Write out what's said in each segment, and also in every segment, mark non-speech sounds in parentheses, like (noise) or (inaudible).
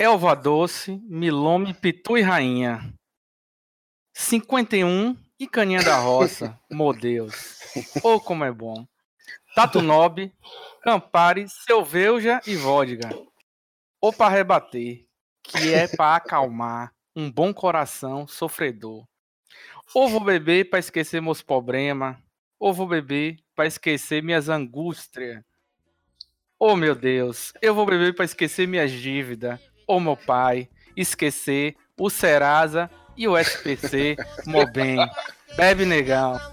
Elva Doce, Milome, Pitu e Rainha. 51 e Caninha da Roça. (laughs) Meu Deus. Oh, como é bom. Tato Nob, Campari, Selveuja e Vodka. Ou para rebater, que é para acalmar um bom coração sofredor. Ou vou beber para esquecer meus problemas, ou vou beber para esquecer minhas angústias. Oh meu Deus, eu vou beber para esquecer minhas dívidas. Oh meu pai, esquecer o Serasa e o SPC, bem. Bebe negão. (laughs)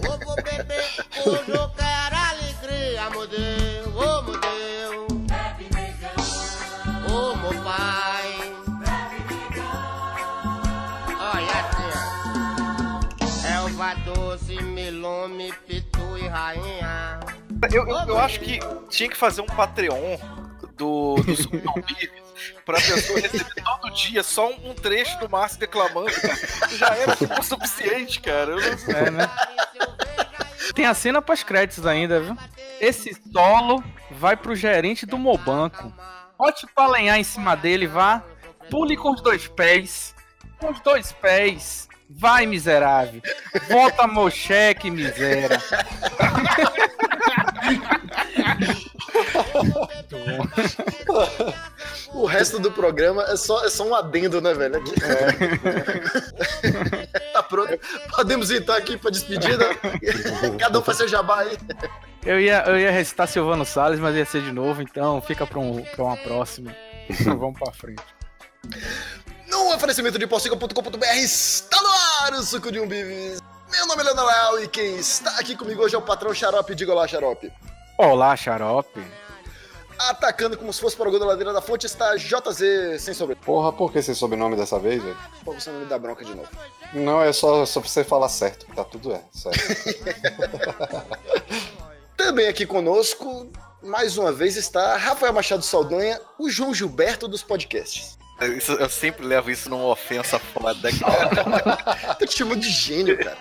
Vou beber, alegria, Eu, eu, eu acho que tinha que fazer um Patreon do, do Super (laughs) pra pessoa receber todo dia só um, um trecho do Márcio declamando, cara. Já era o suficiente, cara. Não... É, né? Tem a cena pós-créditos ainda, viu? Esse solo vai pro gerente do Mobanco. Pode pra lenhar em cima dele, vá. Pule com os dois pés. Com os dois pés. Vai, miserável. Volta meu cheque, miséria. (laughs) o resto do programa é só, é só um adendo, né, velho? É. tá pronto. Podemos entrar aqui pra despedida? Cada um faz seu jabá aí. Eu ia, eu ia recitar Silvano Salles, mas ia ser de novo, então fica pra, um, pra uma próxima. Então vamos pra frente. No oferecimento de porciga.com.br está no ar o suco de um bives. Meu nome é Leonel Leal e quem está aqui comigo hoje é o patrão Xarope. Diga olá, Xarope. Olá, Xarope. Atacando como se fosse para o da ladeira da fonte está JZ sem sobrenome. Porra, por que sem sobrenome dessa vez, velho? Pô, você não me dá bronca de novo. Não, é só, só pra você falar certo, tá tudo é, certo. (laughs) Também aqui conosco, mais uma vez, está Rafael Machado Saldanha, o João Gilberto dos podcasts. Isso, eu sempre levo isso numa ofensa foda, cara. (laughs) Tô te chamando de gênio, cara.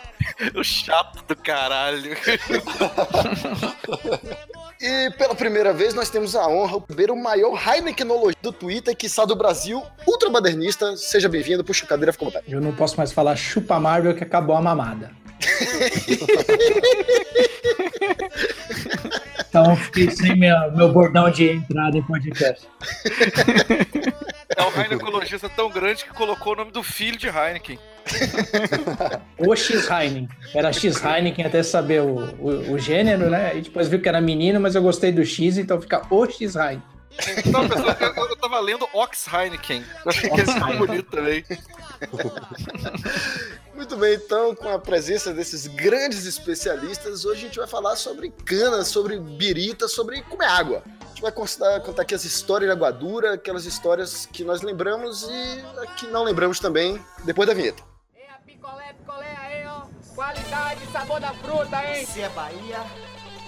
o chato do caralho. (laughs) E pela primeira vez nós temos a honra de ver o maior Heinekenologia do Twitter, que está do Brasil, ultramodernista. Seja bem-vindo, puxa a cadeira, fica à vontade. Eu não posso mais falar chupa Marvel que acabou a mamada. (laughs) então fiquei sem minha, meu bordão de entrada em podcast. É um Heinecologista tão grande que colocou o nome do filho de Heineken. (laughs) o X Heineken. Era X Heineken até saber o, o, o, gênero, né? E depois viu que era menino, mas eu gostei do X, então fica o X Heineken. Não, pessoal, eu, eu tava lendo Ox Heineken. Eu achei que esse nome bonito também. Muito bem, então, com a presença desses grandes especialistas, hoje a gente vai falar sobre cana, sobre birita, sobre comer água. A gente vai contar, contar aqui as histórias de aguadura, aquelas histórias que nós lembramos e que não lembramos também depois da vinheta. Picolé, aí, ó. Qualidade e sabor da fruta, hein? Você é Bahia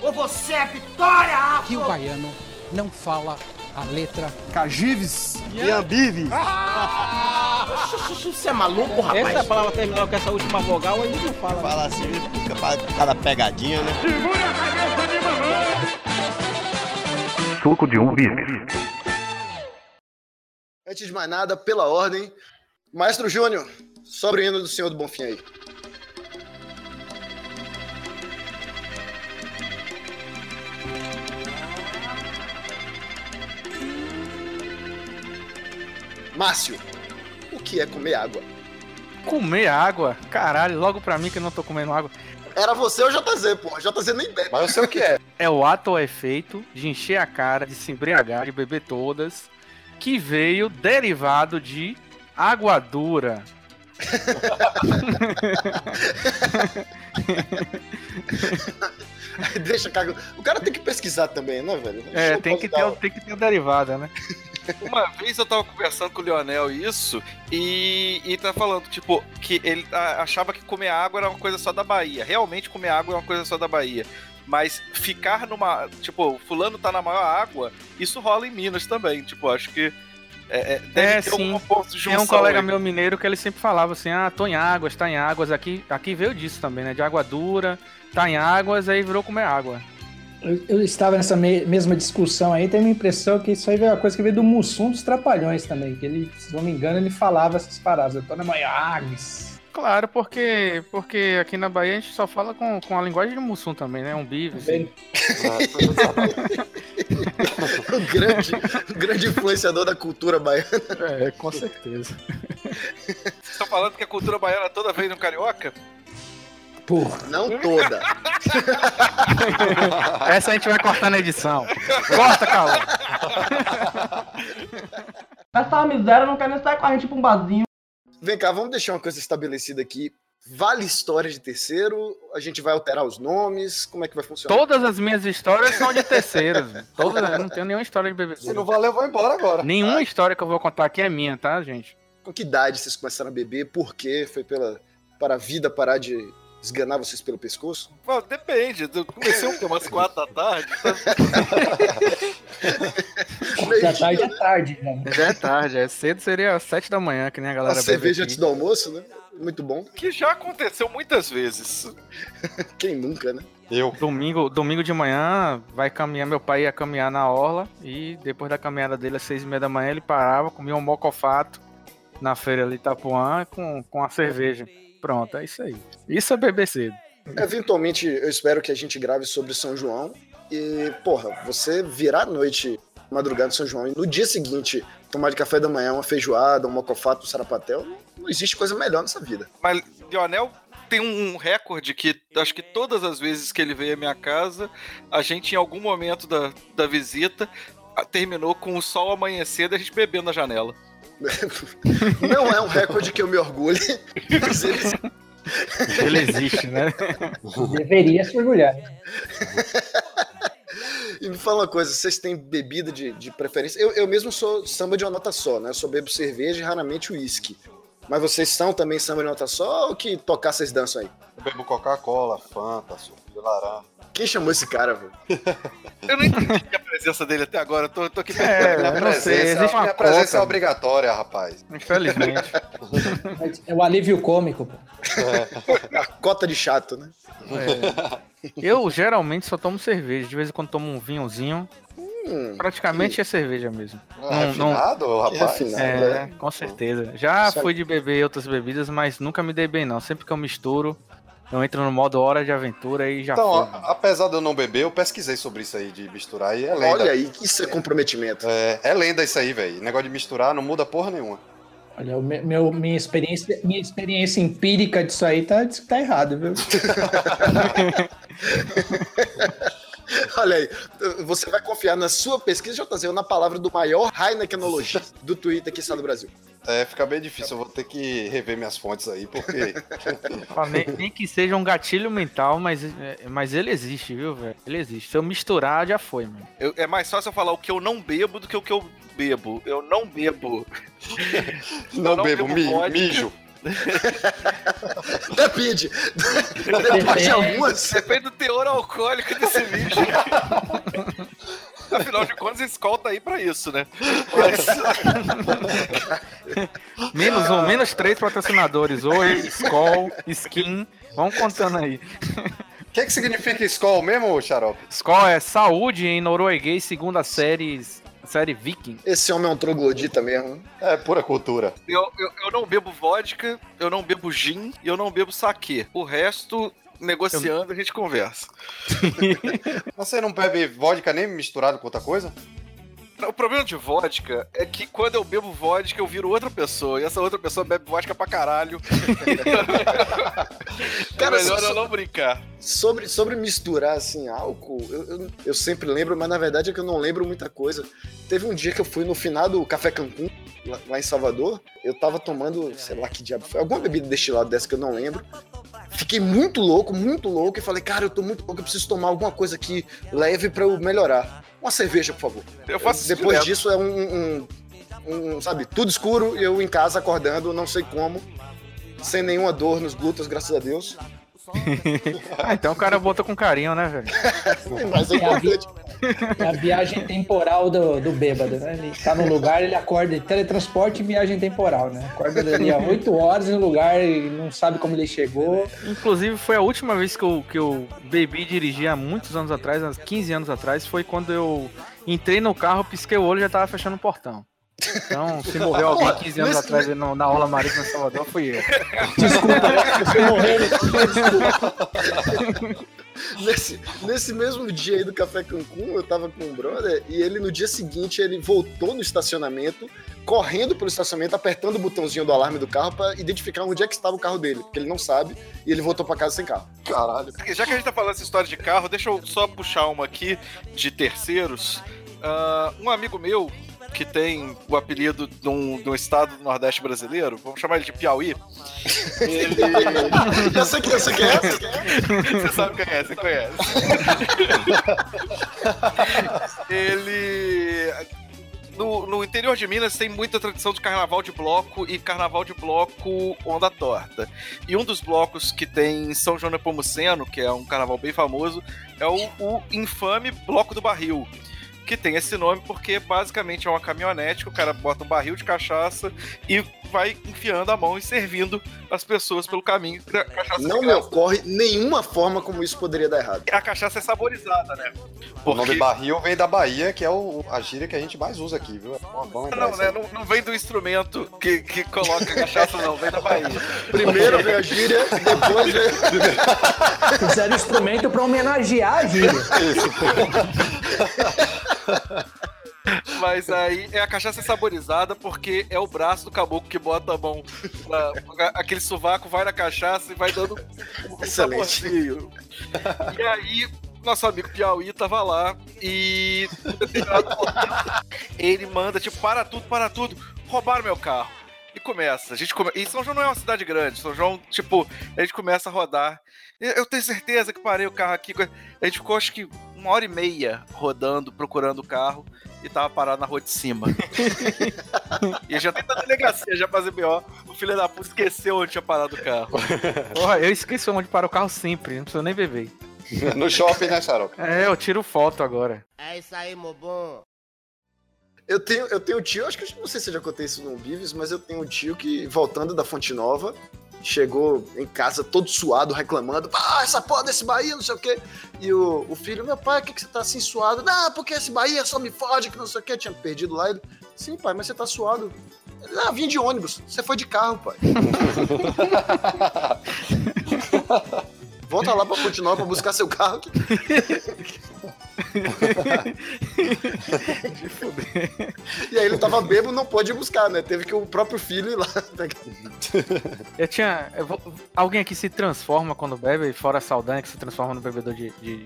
ou você é Vitória, Afro? Rio Baiano não fala a letra Cagives e Ambive. Ah! Você é maluco, rapaz? Essa palavra terminal com essa última vogal aí não fala. Fala assim, fica cada pegadinha, né? Segura a cabeça de mamãe! Suco de um bife. Antes de mais nada, pela ordem, Maestro Júnior, sobre o hino do Senhor do Bonfim aí. Márcio, o que é comer água? Comer água? Caralho, logo pra mim que eu não tô comendo água. Era você ou JZ, pô. JZ nem bebe. Mas eu sei o que é. É o ato ou efeito de encher a cara, de se embriagar, de beber todas, que veio derivado de água dura. (laughs) Deixa cago. O cara tem que pesquisar também, né, velho? É, tem que, ter, tem que ter derivada, né? (laughs) Uma vez eu tava conversando com o Lionel isso, e, e tá falando, tipo, que ele achava que comer água era uma coisa só da Bahia. Realmente comer água é uma coisa só da Bahia. Mas ficar numa. Tipo, fulano tá na maior água, isso rola em Minas também. Tipo, acho que. É, é, deve é, sim. Tem um colega aí. meu mineiro que ele sempre falava assim: ah, tô em águas, tá em águas. Aqui, aqui veio disso também, né? De água dura, tá em águas, aí virou comer água. Eu, eu estava nessa me- mesma discussão aí, tenho a impressão que isso aí veio uma coisa que veio do Mussum dos Trapalhões também, que ele, se não me engano, ele falava essas paradas. Eu tô na Maiares. Claro, porque, porque aqui na Bahia a gente só fala com, com a linguagem de Mussum também, né? Um bife. assim. (laughs) O grande, o grande influenciador da cultura baiana. É, com certeza. Vocês estão falando que a cultura baiana toda vem no carioca? Porra. Não toda. (laughs) Essa a gente vai cortar na edição. Corta, Calma. Essa uma miséria não quer nem sair com a gente pra um barzinho. Vem cá, vamos deixar uma coisa estabelecida aqui. Vale história de terceiro? A gente vai alterar os nomes? Como é que vai funcionar? Todas as minhas histórias são de terceiros. velho. (laughs) Todas, eu não tenho nenhuma história de bebedeira. Se não valeu, eu vou embora agora. Nenhuma história que eu vou contar aqui é minha, tá, gente? Com que idade vocês começaram a beber? Por quê? Foi pela, para a vida parar de esganar vocês pelo pescoço? Pô, depende. Eu comecei um- umas (laughs) quatro da tarde. (laughs) Já tarde é tarde, né? Já é tarde, é cedo, seria às sete da manhã, que nem a A galera bebe cerveja aqui. antes do almoço, né? Muito bom. Que já aconteceu muitas vezes. (laughs) Quem nunca, né? Eu. Domingo, domingo de manhã, vai caminhar, meu pai ia caminhar na orla e depois da caminhada dele às seis e meia da manhã ele parava, comia um mocofato na feira ali de Itapuã com, com a cerveja. Pronto, é isso aí. Isso é beber cedo. Eventualmente, eu espero que a gente grave sobre São João. E, porra, você virar a noite, madrugada de São João, e no dia seguinte tomar de café da manhã uma feijoada, um mocofato, um sarapatel, não existe coisa melhor nessa vida. Mas Lionel tem um recorde que acho que todas as vezes que ele veio à minha casa, a gente em algum momento da, da visita terminou com o sol amanhecendo e a gente bebendo na janela. (laughs) Não é um recorde que eu me orgulhe, mas ele Ele existe, né? Deveria se orgulhar. E me fala uma coisa, vocês têm bebida de, de preferência? Eu, eu mesmo sou samba de uma nota só, né? Eu só bebo cerveja e raramente uísque. Mas vocês são também samba de nota só ou que tocar vocês dançam aí? Eu bebo Coca-Cola, Fanta, suco de laranja. Quem chamou esse cara, velho? (laughs) Eu não entendi a presença dele até agora, eu tô, tô aqui É, Minha não sei, presença, existe uma minha presença é obrigatória, rapaz. Infelizmente. (laughs) É o alívio cômico. pô. A cota de chato, né? É. Eu geralmente só tomo cerveja, de vez em quando tomo um vinhozinho. Hum, Praticamente é cerveja mesmo. Ah, Não- não- refinado, que rapaz. refinado, É, né? com certeza. Já Sabe- fui de beber outras bebidas, mas nunca me dei bem não. Sempre que eu misturo, eu entro no modo hora de aventura e já Então, foi. apesar de eu não beber, eu pesquisei sobre isso aí de misturar e é lenda. Olha aí, que isso é comprometimento. É, é lenda isso aí, velho. Negócio de misturar não muda porra nenhuma. Olha, meu, minha, experiência, minha experiência empírica disso aí tá, tá errado, viu? (laughs) (laughs) Olha aí, você vai confiar na sua pesquisa, JZ, ou na palavra do maior Heinekenologista do Twitter que está no Brasil. É, fica bem difícil. Eu vou ter que rever minhas fontes aí, porque. (laughs) Nem, nem que seja um gatilho mental, mas, é, mas ele existe, viu, velho? Ele existe. Se eu misturar, já foi, mano. Eu- é mais fácil eu falar o que eu não bebo do que o que eu bebo. Eu não bebo. não, não bebo, bebo mi- mijo. (laughs) Depende. Depois de algumas. Depende do teor alcoólico desse bicho. Afinal de contas, esse call tá aí pra isso, né? Mas, (laughs) Menos um, menos três patrocinadores. Oi, Skol, Skin. Vamos contando aí. O que, que significa Skol mesmo, Xarope? Skol é saúde em norueguês, segunda série, série viking. Esse homem é um troglodita mesmo. É pura cultura. eu, eu, eu não bebo vodka, eu não bebo gin e eu não bebo saquê. O resto, negociando, a gente conversa. (laughs) Você não bebe vodka nem misturado com outra coisa? O problema de vodka é que quando eu bebo vodka, eu viro outra pessoa. E essa outra pessoa bebe vodka pra caralho. (laughs) Cara, é melhor só- eu não brincar. Sobre, sobre misturar, assim, álcool, eu, eu, eu sempre lembro, mas na verdade é que eu não lembro muita coisa. Teve um dia que eu fui no final do Café Cancún, lá, lá em Salvador, eu tava tomando, sei lá que diabo foi, alguma bebida destilada dessa que eu não lembro. Fiquei muito louco, muito louco, e falei, cara, eu tô muito louco, eu preciso tomar alguma coisa aqui leve pra eu melhorar. Uma cerveja, por favor. Eu faço Depois direto. disso é um, um- um, sabe, tudo escuro eu em casa acordando, não sei como, sem nenhuma dor nos glúteos, graças a Deus. (laughs) Ah, então o cara bota com carinho, né, velho? (laughs) Mas é importante. É a viagem temporal do, do bêbado, né? Ele tá no lugar, ele acorda, teletransporte e viagem temporal, né? Acorda ali há 8 horas no lugar e não sabe como ele chegou. Inclusive, foi a última vez que eu, que eu bebi e dirigi há muitos anos atrás, há 15 anos atrás, foi quando eu entrei no carro, pisquei o olho e já tava fechando o portão. Então, se morreu alguém 15 anos Nesse- atrás no- na aula marítima em Salvador, fui eu. (laughs) Nesse, nesse mesmo dia aí do Café Cancún, eu tava com um brother e ele no dia seguinte ele voltou no estacionamento, correndo pelo estacionamento, apertando o botãozinho do alarme do carro pra identificar onde é que estava o carro dele, porque ele não sabe e ele voltou pra casa sem carro. Caralho. Já que a gente tá falando essa história de carro, deixa eu só puxar uma aqui de terceiros. Ah, um amigo meu que tem o apelido de um, de um estado do Nordeste brasileiro, vamos chamar ele de Piauí. Ele. Eu sei que, eu sei que é. Você sabe quem é, você conhece. Ele. No, no interior de Minas tem muita tradição de carnaval de bloco e carnaval de bloco onda torta. E um dos blocos que tem em São João Nepomuceno, que é um carnaval bem famoso, é o, o infame Bloco do Barril. Que tem esse nome porque basicamente é uma caminhonete que o cara bota um barril de cachaça e vai enfiando a mão e servindo as pessoas pelo caminho. da Cachaça Não me ocorre nenhuma forma como isso poderia dar errado. A cachaça é saborizada, né? O nome Porque- barril vem da Bahia, que é o, a gíria que a gente mais usa aqui, viu? É bom- Não, isso né? Não, não vem do instrumento que, que coloca a cachaça, não. Vem da Bahia. Primeiro veio a gíria, depois veio. Fizeram instrumento pra homenagear a gíria. Mas aí é a cachaça saborizada porque é o braço do caboclo que bota a mão. na- aquele sovaco vai na cachaça e vai dando um Excelente. saborzinho. E aí, nosso amigo Piauí tava lá e ele manda, tipo, para tudo, para tudo, roubaram meu carro. E começa, a gente come... E São João não é uma cidade grande, São João, tipo, a gente começa a rodar. Eu eu tenho certeza que parei o carro aqui. A gente ficou, acho que, uma hora e meia rodando, procurando o carro e tava parado na rua de cima. (laughs) e já tem na delegacia, já fazer B.O. O filho da puta esqueceu onde tinha parado o carro. (laughs) Porra, eu esqueci onde para o carro sempre, não preciso nem beber. (laughs) No shopping, né, Xarope? É, eu tiro foto agora. É isso aí, meu bom. Eu tenho, eu tenho um tio, acho que eu não sei se eu já contei isso no Bives, mas eu tenho um tio que, voltando da Fonte Nova, chegou em casa todo suado, reclamando, ah, essa porra desse Bahia, não sei o quê. E o, o filho, meu pai, por que, que você tá assim suado? Não, porque esse Bahia só me fode, que não sei o quê, tinha perdido lá. Ele, Sim, pai, mas você tá suado. Ele, ah, vim de ônibus, você foi de carro, pai. (laughs) Volta lá pra Nova pra buscar seu carro. (laughs) (laughs) que- E aí ele tava bêbado, não pôde ir buscar, né? Teve que o próprio filho ir lá. (laughs) Eu tinha. eu vou- alguém aqui se transforma quando bebe, fora a Saldanha que se transforma no bebedor de, de,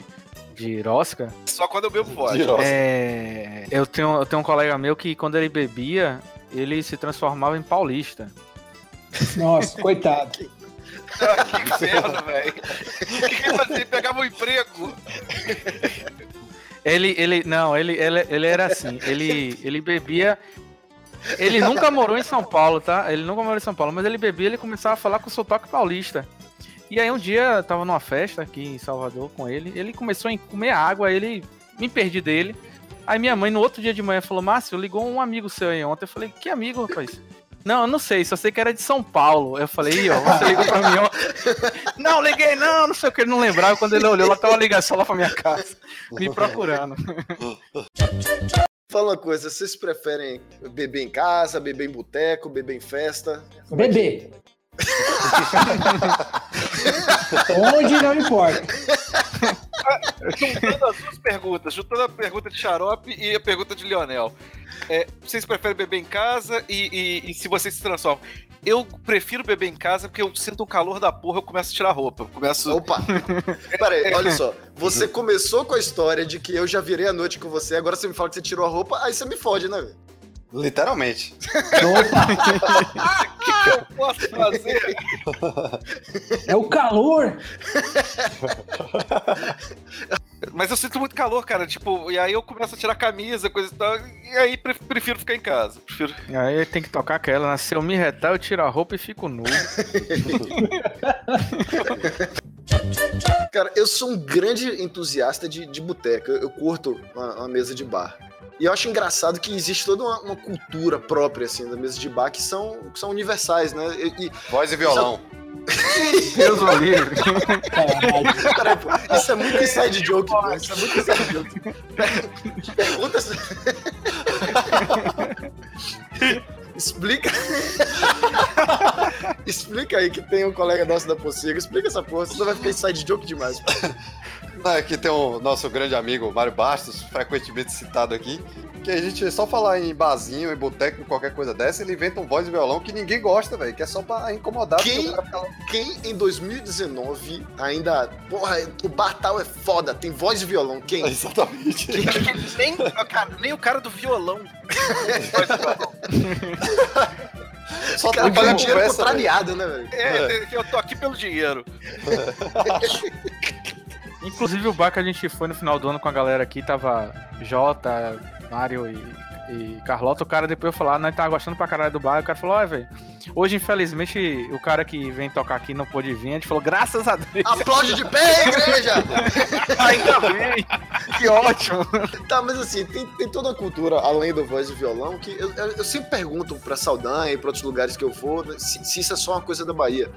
de rosca. Só quando eu bebo vodka. Nossa. É, eu, tenho, eu tenho um colega meu que quando ele bebia, ele se transformava em paulista. Nossa, coitado. (laughs) (laughs) que inferno, velho. O que, que ele fazia? Ele pegava um emprego. Ele, ele, não, ele, ele, ele era assim, ele, ele bebia. Ele nunca morou em São Paulo, tá? Ele nunca morou em São Paulo, mas ele bebia, ele começava a falar com sotaque paulista. E aí um dia eu tava numa festa aqui em Salvador com ele, ele começou a comer água, ele me perdi dele. Aí minha mãe no outro dia de manhã falou: "Márcio, ligou um amigo seu aí ontem". Eu falei: "Que amigo, rapaz?" Não, eu não sei, só sei que era de São Paulo. Eu falei, "Ih, ó, você ligou pra mim ontem". (laughs) Não, liguei não, não sei o que, ele não lembrava. Quando ele olhou, lá tava uma ligação lá pra minha casa, me procurando. (laughs) Fala uma coisa, vocês preferem beber em casa, beber em boteco, beber em festa? Como é que- Bebê. Onde não importa. Juntando as duas perguntas, juntando a pergunta de Xarope e a pergunta de Lionel. É, vocês preferem beber em casa e, e- e se vocês se transformam? Eu prefiro beber em casa porque eu sinto um calor da porra, eu começo a tirar roupa. Eu começo. Opa! Peraí, olha só. Você começou com a história de que eu já virei a noite com você, agora você me fala que você tirou a roupa, aí você me fode, né, velho? Literalmente. O (laughs) que, que eu posso fazer? É o calor. Mas eu sinto muito calor, cara. Tipo, e aí eu começo a tirar camisa, coisa e tal. E aí pre- prefiro ficar em casa. Prefiro. Aí tem que tocar aquela, né? Se eu me retar, eu tiro a roupa e fico nu. Cara, eu sou um grande entusiasta de, de boteca. Eu, eu curto uma, uma mesa de bar. E eu acho engraçado que existe toda uma, uma cultura própria, assim, da mesa de bar que são, que são universais, né? E, e- Voz e violão. (laughs) Deus o livre. Peraí, pô, isso é muito inside joke, pô. Isso é muito inside joke. Per- Pergunta se... (laughs) Explica. Explica aí que tem um colega nosso da Pocega. Explica essa porra, senão vai ficar inside joke demais. pô. Não, Aqui tem o nosso grande amigo Mário Bastos, frequentemente citado aqui, que a gente só falar em barzinho, em boteco, qualquer coisa dessa, ele inventa um voz e violão que ninguém gosta, velho, que é só pra incomodar. Quem- o cara Quem em 2019 ainda. Porra, o Bartal é foda, tem voz e violão. Quem? (laughs) Exatamente. nem, cara, nem o cara do violão. (laughs) Só cara trabalha dinheiro conversa, velho. contrariado, né, velho? É, eu tô aqui pelo dinheiro. (laughs) Inclusive o bar que a gente foi no final do ano com a galera aqui, tava Jota, Mário e, e Carlota. O cara depois falou, ah, nós tava gostando pra caralho do bar. E o cara falou, olha, velho, hoje infelizmente o cara que vem tocar aqui não pôde vir. A gente falou, graças a Deus, Aplaude de pé, igreja! (laughs) ainda bem. Que ótimo. Tá, mas assim, tem, tem toda a cultura, além do voz e violão, que eu, eu- eu sempre pergunto pra Saldanha e pra outros lugares que eu for, né, se, se isso é só uma coisa da Bahia.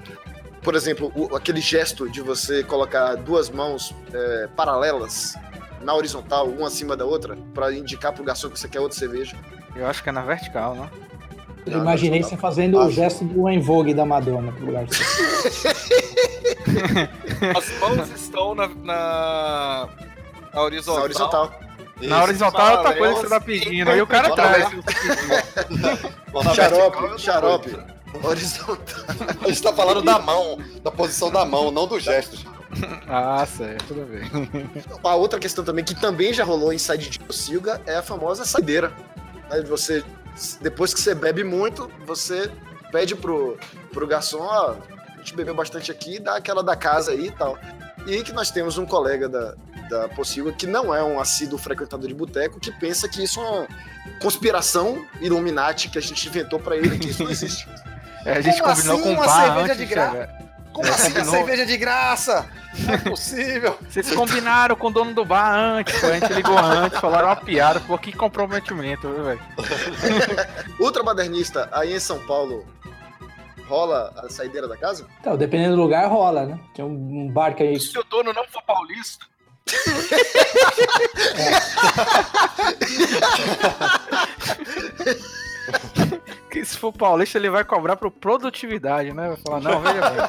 Por exemplo, o- aquele gesto de você colocar duas mãos é, paralelas na horizontal, uma acima da outra, pra indicar pro garçom que você quer outra cerveja. Eu acho que é na vertical, né? Eu imaginei você fazendo o gesto do En Vogue da Madonna pro lugar. (laughs) As mãos estão na, na, na horizontal. Na horizontal. Na horizontal é outra coisa que você tá pedindo. Aí o cara traz. (laughs) Xarope, xarope. (laughs) Horizontal. A gente tá falando da mão, da posição da mão, não do gesto. Ah, certo, tudo bem. A outra questão também, que também já rolou em side de Silga, é a famosa saideira. Aí você, depois que você bebe muito, você pede pro, pro garçom, ó, a gente bebeu bastante aqui, dá aquela da casa aí e tal. E que nós temos um colega da, da Possilga que não é um assíduo frequentador de boteco, que pensa que isso é uma conspiração Illuminati que a gente inventou pra ele, que isso não existe. (laughs) É, a gente Como combinou assim com o uma bar cerveja antes de de graça? Como assim a Combinou. cerveja de graça? Não é possível. (laughs) Vocês combinaram com o dono do bar antes, a gente ligou antes, falaram uma piada, pô, que comprometimento, viu, velho? (laughs) Ultramodernista, aí em São Paulo, rola a saideira da casa? Então, dependendo do lugar, rola, né? Tem um um bar que aí. Se o dono não for paulista, (laughs) (laughs) Que se for paulista, ele vai cobrar pro produtividade, né? Vai falar, não, veja bem.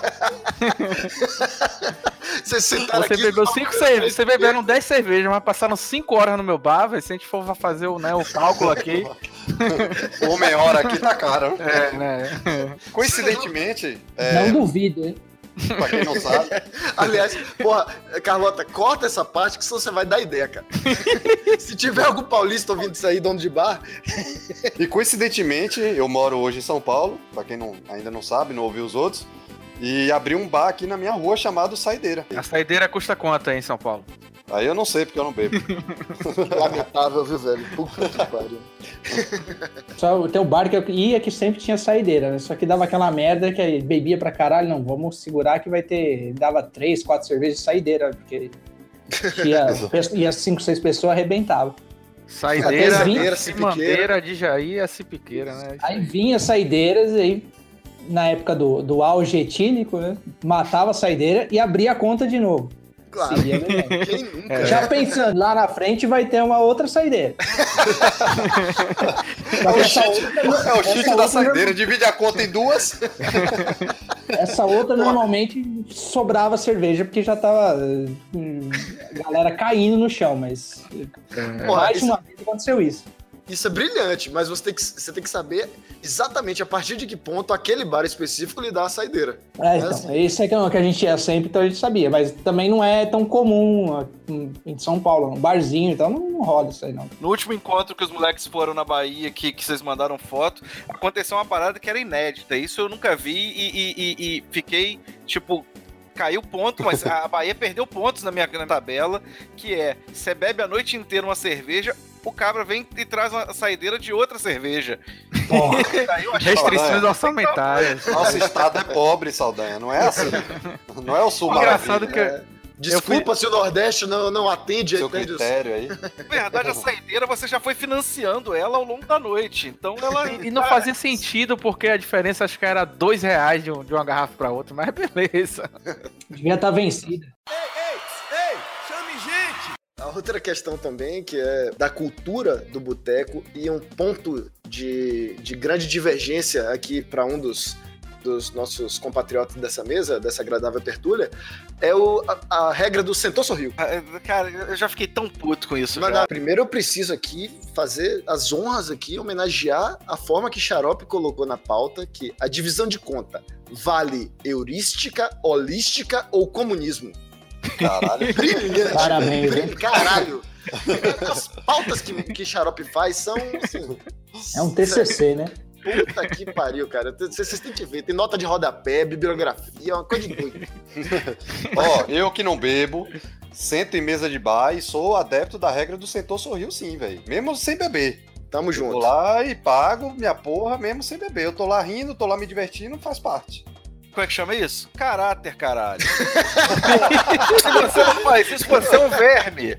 (laughs) Você aqui, bebeu cinco cervejas, você beberam 10 cervejas, mas passaram 5 horas no meu bar, velho. Se a gente for fazer o, né, o cálculo aqui. (laughs) Uma meia hora aqui tá caro. É, né? Coincidentemente, é, Não duvido, hein? Pra quem não sabe, (laughs) Aliás, porra, Carlota, corta essa parte que senão você vai dar ideia, cara. (laughs) Se tiver algum paulista ouvindo isso aí, dono de bar, E coincidentemente, eu moro hoje em São Paulo, pra quem não, ainda não sabe, não ouviu os outros, e abri um bar aqui na minha rua chamado Saideira. A saideira custa quanto aí em São Paulo? Aí eu não sei porque eu não bebo. (laughs) lamentável, viu, velho? Puta que pariu. Só tem um bar que eu ia que sempre tinha saideira, né? Só que dava aquela merda que aí bebia pra caralho. Não, vamos segurar que vai ter. Dava três, quatro cervejas de saideira, porque ia, (laughs) ia cinco, seis pessoas arrebentava. Saideira, Saideira, Cimandeira, de Jair e a Cipiqueira, né? Aí vinha saideiras, e aí, na época do, do auge etílico, né? Matava a saideira e abria a conta de novo. Claro. Bebendo. Quem nunca? É. Já pensando, lá na frente vai ter uma outra saideira. (laughs) Só que essa outra, É o cheat da saideira, divide a conta em duas. Essa outra normalmente sobrava cerveja porque já tava hum, a galera caindo no chão, mas Porra, mais de isso, uma vez aconteceu isso. Isso é brilhante, mas você tem, que, você tem que saber exatamente a partir de que ponto aquele bar específico lhe dá a saideira. É, então, assim. esse é que é o que a gente ia sempre, então a gente sabia, mas também não é tão comum em- São Paulo, um barzinho, então não, não rola isso aí não. no último encontro que os moleques foram na Bahia, que, que vocês mandaram foto, aconteceu uma parada que era inédita. Isso eu nunca vi e, e- e- e fiquei, tipo, caiu ponto, mas a Bahia (laughs) perdeu pontos na minha na tabela, que é, você bebe a noite inteira uma cerveja, o cabra vem e traz uma saideira de outra cerveja. (laughs) Achei Restrições orçamentárias. Nosso estado é pobre, Saldanha. Não é assim. Não é o sul Engraçado que Desculpa se o Nordeste não, não atende, Seu atende critério aí. Na verdade, a saideira você já foi financiando ela ao longo da noite. Então ela. E não fazia sentido, porque a diferença acho que era dois reais de, um- de uma garrafa pra outra, mas beleza. Devia estar vencida. Outra questão também, que é da cultura do boteco, e um ponto de, de grande divergência aqui para um dos, dos nossos compatriotas dessa mesa, dessa agradável tertúlia, é o, a, a regra do sentou sorriu. Cara, eu já fiquei tão puto com isso. Mas não, primeiro eu preciso aqui fazer as honras aqui, homenagear a forma que Xarope colocou na pauta, que a divisão de conta vale heurística, holística ou comunismo. Caralho. Brilhante. (laughs) Parabéns, hein? Caralho. As pautas que, que Xarope faz são, assim, É um TCC, né? puta que pariu, cara. Vocês têm que ver. Tem nota de rodapé, bibliografia, é uma coisa de doido. Ó, eu que não bebo, sento em mesa de bar e sou adepto da regra do sentou sorriu sim, velho. Mesmo sem beber. Tamo Eu junto. Vou lá e pago minha porra mesmo sem beber. Eu tô lá rindo, tô lá me divertindo, faz parte. Como é que chama isso? Caráter, caralho. (laughs) Se você não faz isso, você é um verme.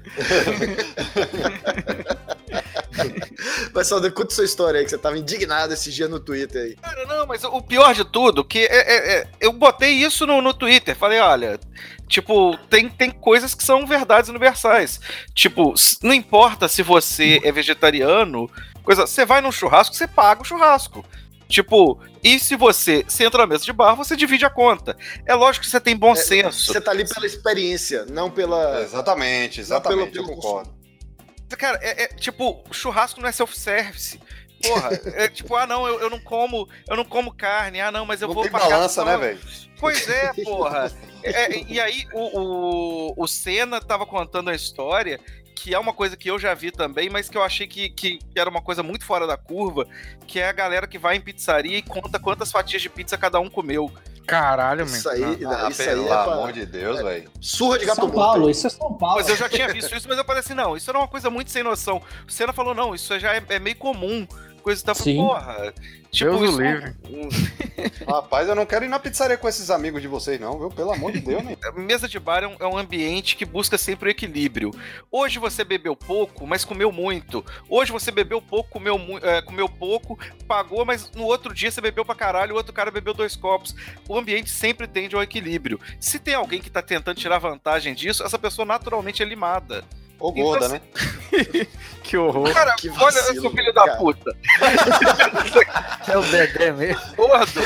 Mas só conta sua história aí, que você tava indignado esse dia no Twitter aí. Cara, não, mas o pior de tudo, que é, é- é- eu botei isso no, no Twitter. Falei, olha, tipo, tem, tem coisas que são verdades universais. Tipo, não importa se você é vegetariano, coisa, você vai num churrasco, você paga o churrasco. Tipo, e se você, você entra na mesa de bar, você divide a conta. É lógico que você tem bom senso. Você tá ali pela experiência, não pela. Exatamente, exatamente, eu pelo concordo. Cara, é, é, tipo, churrasco não é self-service. Porra, (laughs) é tipo, ah não, eu, eu não como, eu não como carne, ah não, mas eu Não vou tem pra balança, né, velho? Pois é, porra. É, e aí o, o, o Senna tava contando a história, que é uma coisa que eu já vi também, mas que eu achei que, que era uma coisa muito fora da curva, que é a galera que vai em pizzaria e conta quantas fatias de pizza cada um comeu. Caralho, Isso meu. aí, Ah, isso aí pelo é pra... amor de Deus, velho. Surra de gato São. Paulo, aí. isso é São Paulo. Mas eu já tinha visto isso, mas eu falei assim, não, isso era uma coisa muito sem noção. O Senna falou, não, isso já é, é meio comum. Coisa tá Sim. porra. Tipo, Deus isso- livre. (laughs) Rapaz, eu não quero ir na pizzaria com esses amigos de vocês, não, viu? Pelo amor de Deus, né? (laughs) Mesa de bar é um, é um ambiente que busca sempre o equilíbrio. Hoje você bebeu pouco, mas comeu muito. Hoje você bebeu pouco, comeu, é, comeu pouco, pagou, mas no outro dia você bebeu pra caralho, o outro cara bebeu dois copos. O ambiente sempre tende ao equilíbrio. Se tem alguém que tá tentando tirar vantagem disso, essa pessoa naturalmente é limada. Ou gorda, né? (laughs) Que horror. Cara, Que olha, vacilo, eu sou filho da cara. puta. (laughs) É o Dedé mesmo. Gordo,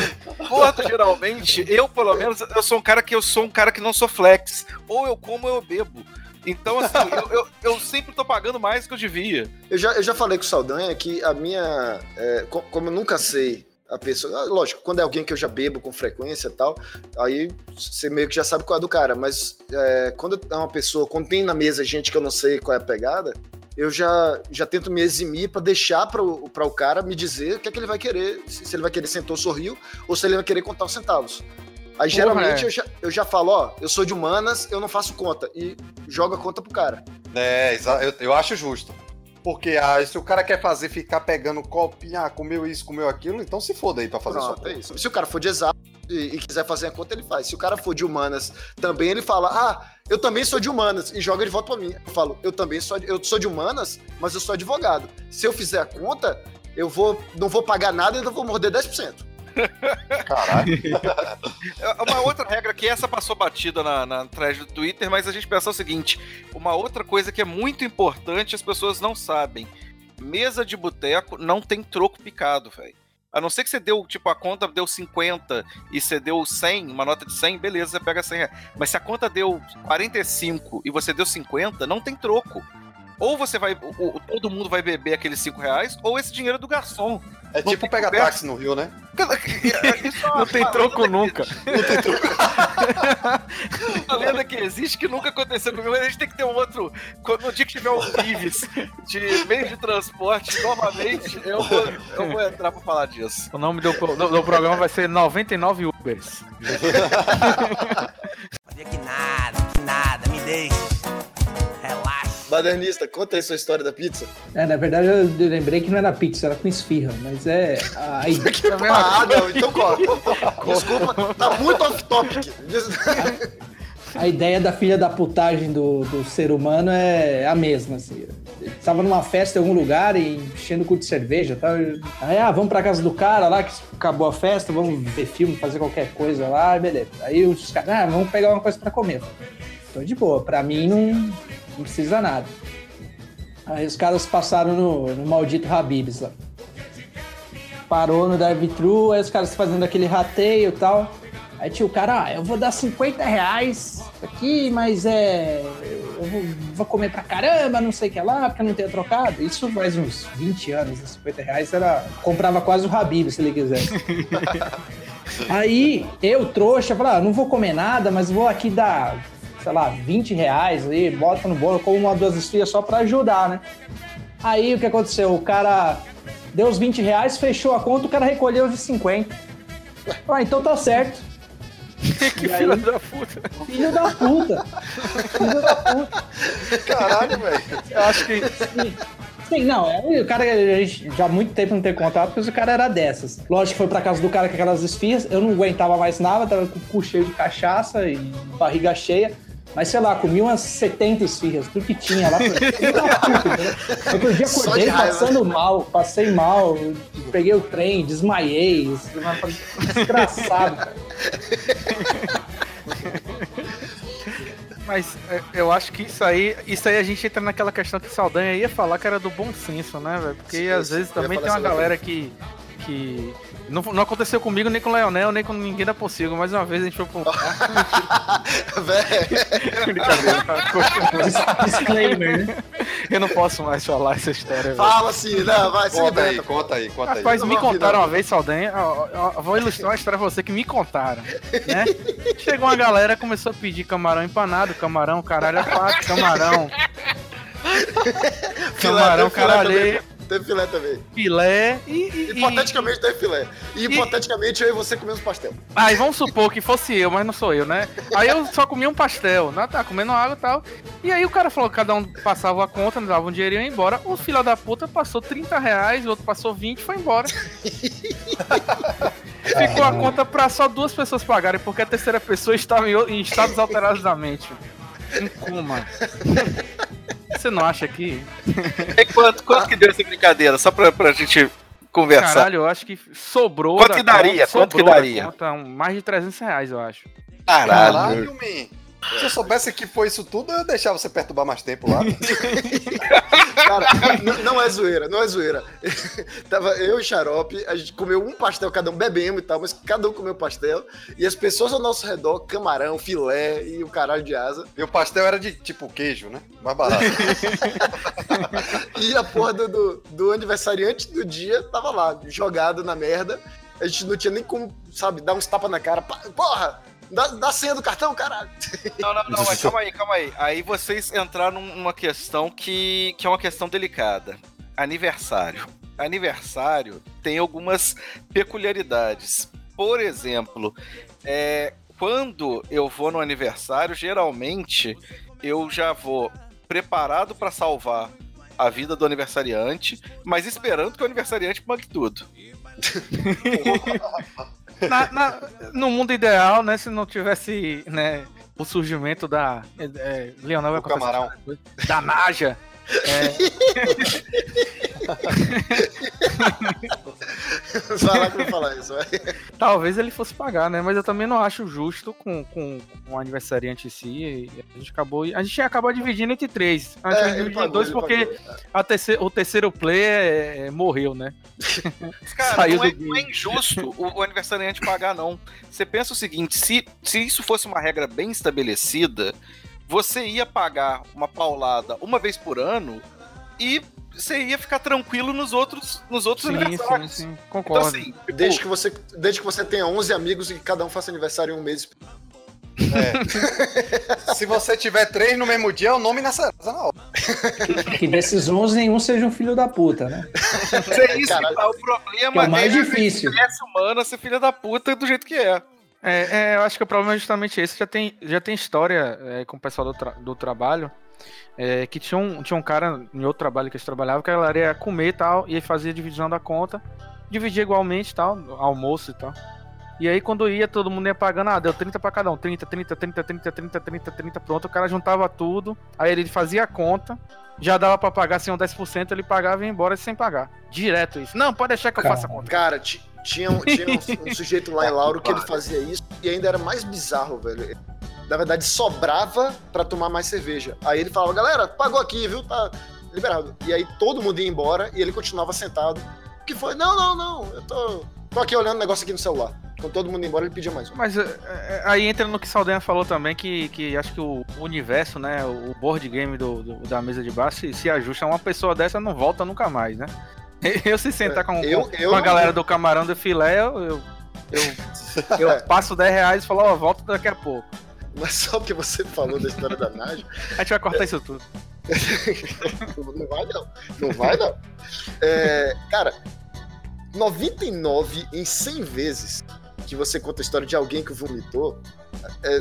gordo geralmente, eu pelo menos, eu sou um cara que eu sou um cara que não sou flex. Ou eu como ou eu bebo. Então, assim, (laughs) eu, eu, eu sempre tô pagando mais do que eu devia. Eu já, eu já falei com o Saldanha que a minha. é, co- como eu nunca sei a pessoa. ah, Lógico, quando é alguém que eu já bebo com frequência e tal, aí você meio que já sabe qual é do cara. Mas é, quando é uma pessoa, quando tem na mesa gente que eu não sei qual é a pegada, eu já, já tento me eximir pra deixar para o cara me dizer o que é que ele vai querer. Se, se ele vai querer sentou, sorriu, ou se ele vai querer contar os centavos. Aí geralmente é. eu, já, eu já falo, ó, eu sou de humanas, eu não faço conta. E joga a conta pro cara. É, eu, eu acho justo. Porque ah, se o cara quer fazer ficar pegando copinha, ah, comeu isso, comeu aquilo, então se foda aí pra fazer sua Pronto, é conta. isso. Se o cara for de exato e, e quiser fazer a conta, ele faz. Se o cara for de humanas também, ele fala: Ah, eu também sou de humanas, e joga de volta pra mim. Eu falo, eu também sou de, eu sou de humanas, mas eu sou advogado. Se eu fizer a conta, eu vou, não vou pagar nada e ainda vou morder 10%. Caralho. É Uma outra regra que essa passou batida na, na thread do Twitter, mas a gente pensa o seguinte: uma outra coisa que é muito importante as pessoas não sabem. Mesa de boteco não tem troco picado, velho. A não ser que você deu, tipo, a conta deu 50 e você deu 100, uma nota de 100, beleza, você pega 100 reais. Mas se a conta deu 45 e você deu 50, não tem troco. Ou você vai, o- o- todo mundo vai beber aqueles 5 reais, ou esse dinheiro é do garçom. É Não tipo tem pegar conversa. táxi no Rio, né? (laughs) Isso é uma Não tem troco nunca. (laughs) uma lenda que existe que nunca aconteceu comigo. mas A gente tem que ter um outro. quando- No dia que tiver um Ives de meio de transporte, novamente, eu vou, eu vou entrar pra falar disso. O nome do, do, do programa vai ser 99 Ubers. Que nada, que nada, me deixe. Badernista, conta aí sua história da pizza. É, na verdade eu lembrei que não era pizza, era com esfirra, mas é. A (laughs) ideia. Ah, não, então corta. (laughs) Desculpa, tá muito off-topic. A ideia da filha da putagem do, do ser humano é a mesma, assim. Ele tava numa festa em algum lugar e enchendo o cu de cerveja, tá? Aí, ah, vamos pra casa do cara lá, que acabou a festa, vamos ver filme, fazer qualquer coisa lá, beleza. Aí os caras, ah, vamos pegar uma coisa pra comer. Tô de boa, pra mim não, não precisa nada. Aí os caras passaram no, no maldito Habibs lá. Parou no drive-thru, aí os caras fazendo aquele rateio e tal. Aí tinha o cara, ah, eu vou dar 50 reais aqui, mas é. Eu vou, vou comer pra caramba, não sei o que lá, porque eu não tenho trocado. Isso faz uns 20 anos, né? 50 reais era. Comprava quase o Habib, se ele quisesse. (laughs) Aí eu, trouxa, falei, ah, não vou comer nada, mas vou aqui dar, sei lá, 20 reais aí, bota no bolo, como uma, duas esfias só pra ajudar, né? Aí o que aconteceu? O cara deu os 20 reais, fechou a conta, o cara recolheu os 50. Ah, então tá certo. (laughs) que aí- filho da puta. Filho da puta. Filho da puta. Caralho, velho. Eu acho que. Sim. Sim, não, é, o cara a gente já há muito tempo não tem contato, porque o cara era dessas. Lógico que foi pra casa do cara com aquelas esfias, eu não aguentava mais nada, tava com o cu cheio de cachaça e barriga cheia. Mas sei lá, comi umas 70 esfirras, tudo que tinha lá. Entendeu? (laughs) Outro dia acordei passando mal, passei mal, peguei o trem, desmaiei. Desgraçado, cara. Mas é, eu acho que isso aí, isso aí a gente entra naquela questão que Saldanha ia falar que era do bom senso, né, velho? Porque Sim, às vezes também tem uma galera que. Que não, não aconteceu comigo, nem com o Leonel, nem com ninguém da Possível, mas uma vez a gente foi pra um Brincadeira. (laughs) Disclaimer, né? Eu não posso mais falar essa história, fala assim, não, vai, se Conta aí, conta aí, conta aí. Rapaz, Eu me não ouvi, contaram uma vez, Saldanha, vou ilustrar uma história pra você que me contaram, né? Chegou uma galera, começou a pedir camarão empanado, camarão, caralho, é quatro, camarão, (laughs) camarão, caralho. Teve filé também. filé e... e- e- Hipoteticamente teve filé. E hipoteticamente eu e você comemos pastel. Aí vamos supor que fosse eu, mas não sou eu, né? Aí eu só comia um pastel, né? Tá comendo água e tal. E aí o cara falou que cada um passava a conta, nos dava um dinheirinho e ia embora. O filho da puta passou 30 reais, o outro passou 20 e foi embora. (laughs) Ficou a conta pra só duas pessoas pagarem, porque a terceira pessoa estava em, em estados alterados da mente. Em coma. (laughs) Você não acha que. E quanto, quanto que deu essa brincadeira? Só pra, pra gente conversar. Caralho, eu acho que sobrou. Quanto da que daria? conta- Quanto que daria? conta mais de 300 reais, eu acho. Caralho. Caralho, man. Se eu soubesse que foi isso tudo, eu deixava você perturbar mais tempo lá. (laughs) Cara, não é zoeira, não é zoeira. (laughs) Tava eu e Xarope, a gente comeu um pastel, cada um bebemos e tal, mas cada um comeu um pastel. E as pessoas ao nosso redor, camarão, filé e o caralho de asa. E o pastel era de tipo queijo, né? Mais barato. (laughs) E a porra do, do, do aniversariante do dia tava lá, jogado na merda. A gente não tinha nem como, sabe, dar uns tapas na cara. Porra! Dá, dá senha do cartão, caralho. Não, não, não, mas calma aí, calma aí. Aí vocês entraram numa questão que, que é uma questão delicada. Aniversário. Aniversário tem algumas peculiaridades. Por exemplo, é, quando eu vou no aniversário, geralmente eu já vou preparado para salvar a vida do aniversariante, mas esperando que o aniversariante pague tudo. (laughs) (laughs) Na- na- no mundo ideal, né? Se não tivesse né, o surgimento da. É, é, Leonel vai camarão. Da Naja. (laughs) Vai lá que eu falar isso, vai. Talvez ele fosse pagar, né? Mas eu também não acho justo com, com, com o aniversariante em si. E A gente acabou. A gente acabou dividindo entre três. A gente É, dividiu pagou, dois porque pagou. a terceiro, o terceiro player é, morreu, né? (laughs) Cara, Saiu não é, do não é injusto o, o aniversariante pagar, não. Você pensa o seguinte: se, se isso fosse uma regra bem estabelecida, você ia pagar uma paulada uma vez por ano e você ia ficar tranquilo nos outros, nos outros Sim, sim, aniversários. sim. Então, Concordo. assim, tipo, Desde que, você, desde que você tenha 11 amigos e que cada um faça aniversário em um mês. Se você tiver três no mesmo dia, é o nome nessa na hora. Que desses 11, nenhum seja um filho da puta, né? é isso, Caralho. tá? o problema Que é o mais é difícil. a humana ser filha da puta do jeito que é. É, é, eu acho que o problema é justamente esse. Já tem, já tem história é, com o pessoal do, tra- do trabalho. É, que tinha um, tinha um cara em outro trabalho que eles trabalhavam que a galera ia comer e tal, e aí fazia divisão da conta, dividia igualmente e tal, almoço e tal. E aí quando ia, todo mundo ia pagando, ah, deu 30 pra cada um, 30, 30, 30, 30, 30, 30, 30, pronto, o cara juntava tudo, aí ele fazia a conta, já dava pra pagar assim um 10%, ele pagava e ia embora sem pagar. Direto isso. Não, pode deixar que eu faça a conta. Cara, ti- tinha, um, tinha um, um (laughs) sujeito lá em Lauro que ele fazia isso e ainda era mais bizarro, velho. Na verdade, sobrava pra tomar mais cerveja. Aí ele falava, galera, pagou aqui, viu? Tá liberado. E aí todo mundo ia embora e ele continuava sentado. O que foi? Não, não, não, eu tô, tô aqui olhando o negócio aqui no celular. Quando todo mundo embora, ele pedia mais um. Mas é, é, aí entra no que Saldanha falou também, que, que acho que o universo, né, o board game do, do- da mesa de bar se, se ajusta. Uma pessoa dessa não volta nunca mais, né? (laughs) Eu se sentar com, Eu- com- eu com a galera do camarão do filé, eu, eu, eu, eu (laughs) passo 10 reais e falo, ó, volta daqui a pouco. Mas só porque você falou da história da Nádia, A gente vai cortar isso tudo. (laughs) não vai não. Não vai não. É, cara, 99 em 100 vezes que você conta a história de alguém que vomitou, é,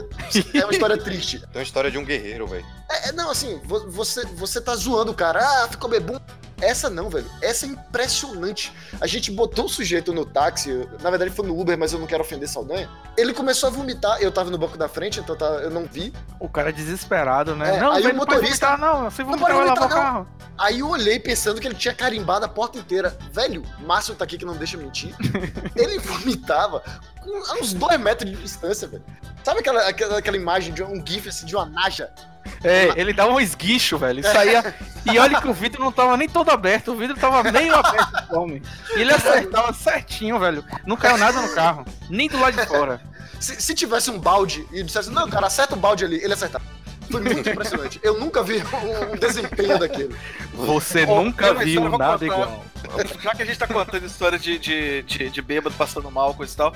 é uma história triste. Tem uma história de um guerreiro, velho. É, é, não, assim, vo- você, você tá zoando o cara. Ah, ficou bebum. Essa não, velho. Essa é impressionante. A gente botou o sujeito no táxi. Na verdade, foi no Uber, mas eu não quero ofender Saldanha. Ele começou a vomitar. Eu tava no banco da frente, então tá- eu não vi. O cara é desesperado, né? É, não, aí velho, o não motorista- vomitar, não. Se Não vomitar, pode vai lavar o vomitar, carro. Aí eu olhei pensando que ele tinha carimbado a porta inteira. Velho, Márcio tá aqui que não deixa mentir. (laughs) ele vomitava com a uns dois metros de distância, velho. Sabe aquela, aquela, aquela imagem de um gif assim, de uma naja? É, ele dava um esguicho, velho. Ele saía. (laughs) e olha que o vidro não tava nem todo aberto, o vidro tava meio aberto, homem. E ele acertava certinho, velho. Não caiu nada no carro. Nem do lado de fora. Se, se tivesse um balde e dissesse, não, cara, acerta o balde ali, ele acertava. Foi muito (laughs) impressionante. Eu nunca vi um, desempenho daquele. Você Ó, nunca viu nada contar. igual. Já que a gente tá contando história de, de, de, de bêbado passando mal, coisa e tal.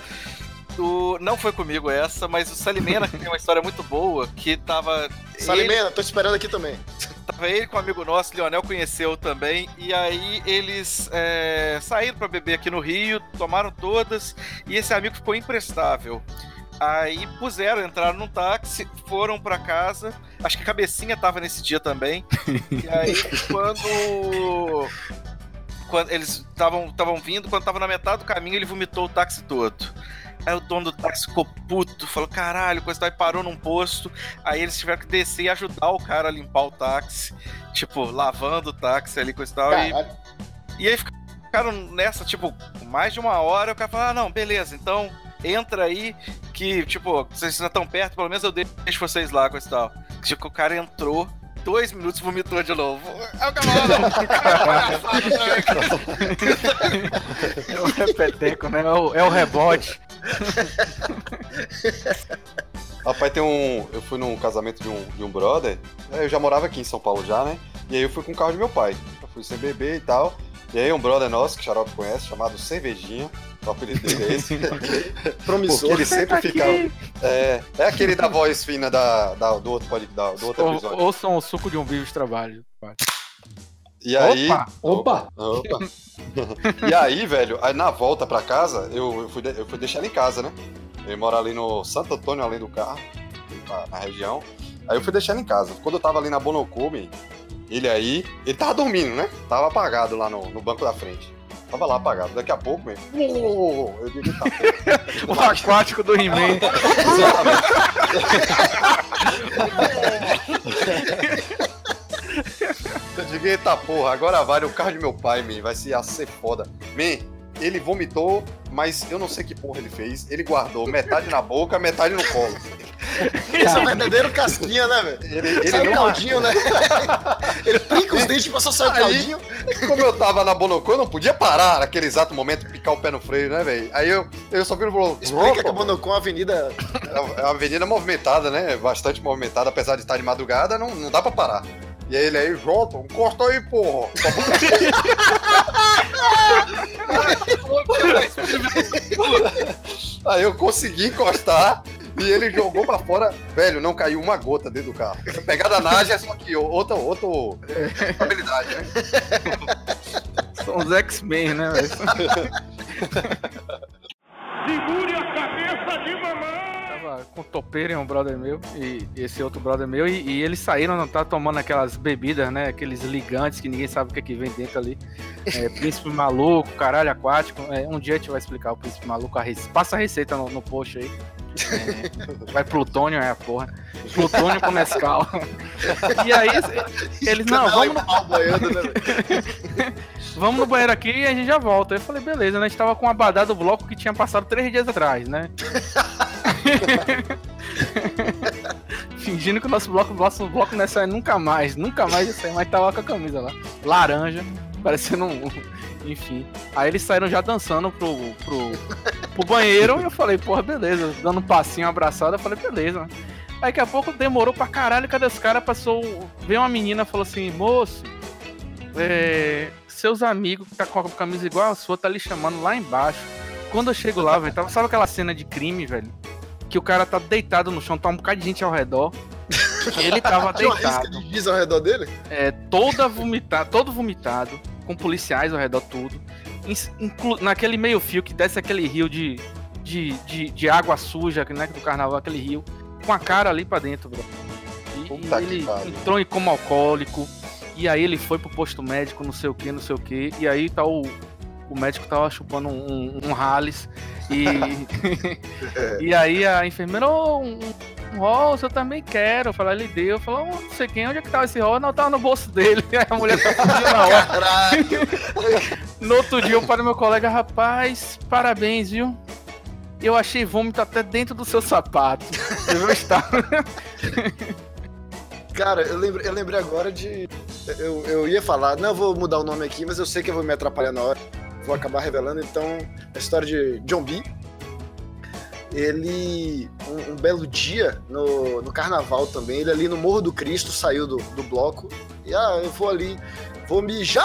Não foi comigo essa, mas o Salimena que tem uma história muito boa, que tava. Ele, Salimena, tô esperando aqui também. tava ele com um amigo nosso, Lionel conheceu também, e aí eles é, saíram pra beber aqui no Rio, tomaram todas, e esse amigo ficou imprestável. Aí puseram, entraram num táxi, foram pra casa. Acho que a cabecinha tava nesse dia também. E aí, (laughs) quando. Quando eles estavam vindo, quando tava na metade do caminho, ele vomitou o táxi todo. Aí o dono do táxi ficou puto, falou: caralho, coisa e tal, e parou num posto. Aí eles tiveram que descer e ajudar o cara a limpar o táxi. Tipo, lavando o táxi ali, coisa e tal. E, e aí ficaram nessa, tipo, mais de uma hora. O cara falou: ah, não, beleza, então entra aí, que, tipo, vocês ainda estão perto, pelo menos eu deixo vocês lá, coisa e tal. Tipo, o cara entrou. Dois minutos vomitou de novo. Aí o cara falou, (laughs) É o repeteco, né? É o, é o rebote. (laughs) Rapaz, tem um. Eu fui num casamento de um, de um brother. né, Eu já morava aqui em São Paulo já, né? E aí eu fui com o carro de meu pai. Eu fui sem bebê e tal. E aí um brother nosso, que o Xarope conhece, chamado Cervejinha. O apelido dele é esse. (laughs) Porque Promissor. ele sempre ficava. É, é aquele da voz fina da, da- do outro, pod- da- do outro Ou, episódio. ouçam o suco de um bicho de trabalho. E aí. Opa! Opa! Opa. e aí, velho, aí na volta pra casa, eu, eu, fui, eu fui deixar ele em casa, né? Ele mora ali no Santo Antônio, além do carro, na, região. Aí eu fui deixar ele em casa. Quando eu tava ali na Bonocume, ele aí, ele tava dormindo, né? Tava apagado lá no, no banco da frente. Tava lá apagado. Daqui a pouco, mesmo. Eu digo, tá, pô. (laughs) O aquático do He-Man. (laughs) Eu (laughs) digo, eita porra, agora vai o carro de meu pai, man, vai ser, ia ser foda. Man, ele vomitou, mas eu não sei que porra ele fez. Ele guardou metade na boca, metade no colo. Esse é o verdadeiro casquinha, né, velho? Ele, ele Sai o não caldinho, né? (laughs) ele pica os dentes pra só sair o Aí- caldinho. Como eu tava na Bonocô, eu não podia parar naquele exato momento, picar o pé no freio, né, velho? Aí eu, eu só vi e falou. Explica que a Bonocon é uma avenida. É uma avenida movimentada, né? Bastante movimentada, apesar de estar de madrugada, não, não dá pra parar. E aí ele aí, Jota, encosta aí, porra. (laughs) aí eu consegui encostar e ele jogou pra fora. Velho, não caiu uma gota dentro do carro. Pegada da Naja é só que outra, outra habilidade, né? São os X-Men, né? velho? (laughs) Com Pera é um brother meu, e esse outro brother meu, e, e eles saíram, não tá tomando aquelas bebidas, né? Aqueles ligantes que ninguém sabe o que, é que vem dentro ali. É, (laughs) príncipe maluco, caralho aquático. É, um dia a gente vai explicar o príncipe maluco, a rece... passa a receita no, no post aí. É, vai plutônio, é a porra. Plutônio com Nescau. E aí, eles, não, vamos no, boiando, né, vamos no banheiro aqui e a gente já volta. Eu falei, beleza, né? A gente tava com uma badada do bloco que tinha passado três dias atrás, né? (laughs) Fingindo que o nosso bloco, nosso bloco não ia sair nunca mais, nunca mais ia sair, mas tava com a camisa lá. Laranja, (laughs) parecendo um. Enfim. Aí eles saíram já dançando pro, pro, pro banheiro e eu falei, porra, beleza. Dando um passinho, uma abraçada, eu falei, beleza. Aí daqui a pouco demorou pra caralho, cadê os caras? Passou. Veio uma menina e falou assim, moço, é, seus amigos que tá com a camisa igual a sua, tá lhe chamando lá embaixo. Quando eu chego lá, velho, tava, sabe aquela cena de crime, velho? Que o cara tá deitado no chão, tá um bocado de gente ao redor. Ele tava (laughs) Tinha uma risca deitado, de giz ao redor dele? é, toda vomitado, todo vomitado, com policiais ao redor, tudo. Inclu- naquele meio fio que desce aquele rio de, de, de, de água suja, né, do carnaval, aquele rio, com a cara ali pra dentro, bro. E, e Puta que ele entrou em coma alcoólico, e aí ele foi pro posto médico, não sei o que, não sei o que, e aí tá o, o médico tava chupando um, um, um e, (laughs) (laughs) e aí a enfermeira, ô, um, um eu também quero. Falei, ele deu. Eu falei, "Oh, não sei quem, onde é que tava esse rosa? Não, tava no bolso dele. Aí (laughs) a mulher tá pedindo na hora. No outro dia eu falei meu colega, rapaz, parabéns, viu? Eu achei vômito até dentro do seu sapato. Eu estava. Cara, eu, lembro, eu lembrei agora de. Eu, eu ia falar, não, eu vou mudar o nome aqui, mas eu sei que eu vou me atrapalhar na hora. Vou acabar revelando, então, a história de John B. Ele, um, um belo dia, no, no carnaval também, ele ali no Morro do Cristo saiu do, do bloco. E ah, eu vou ali, vou mijar!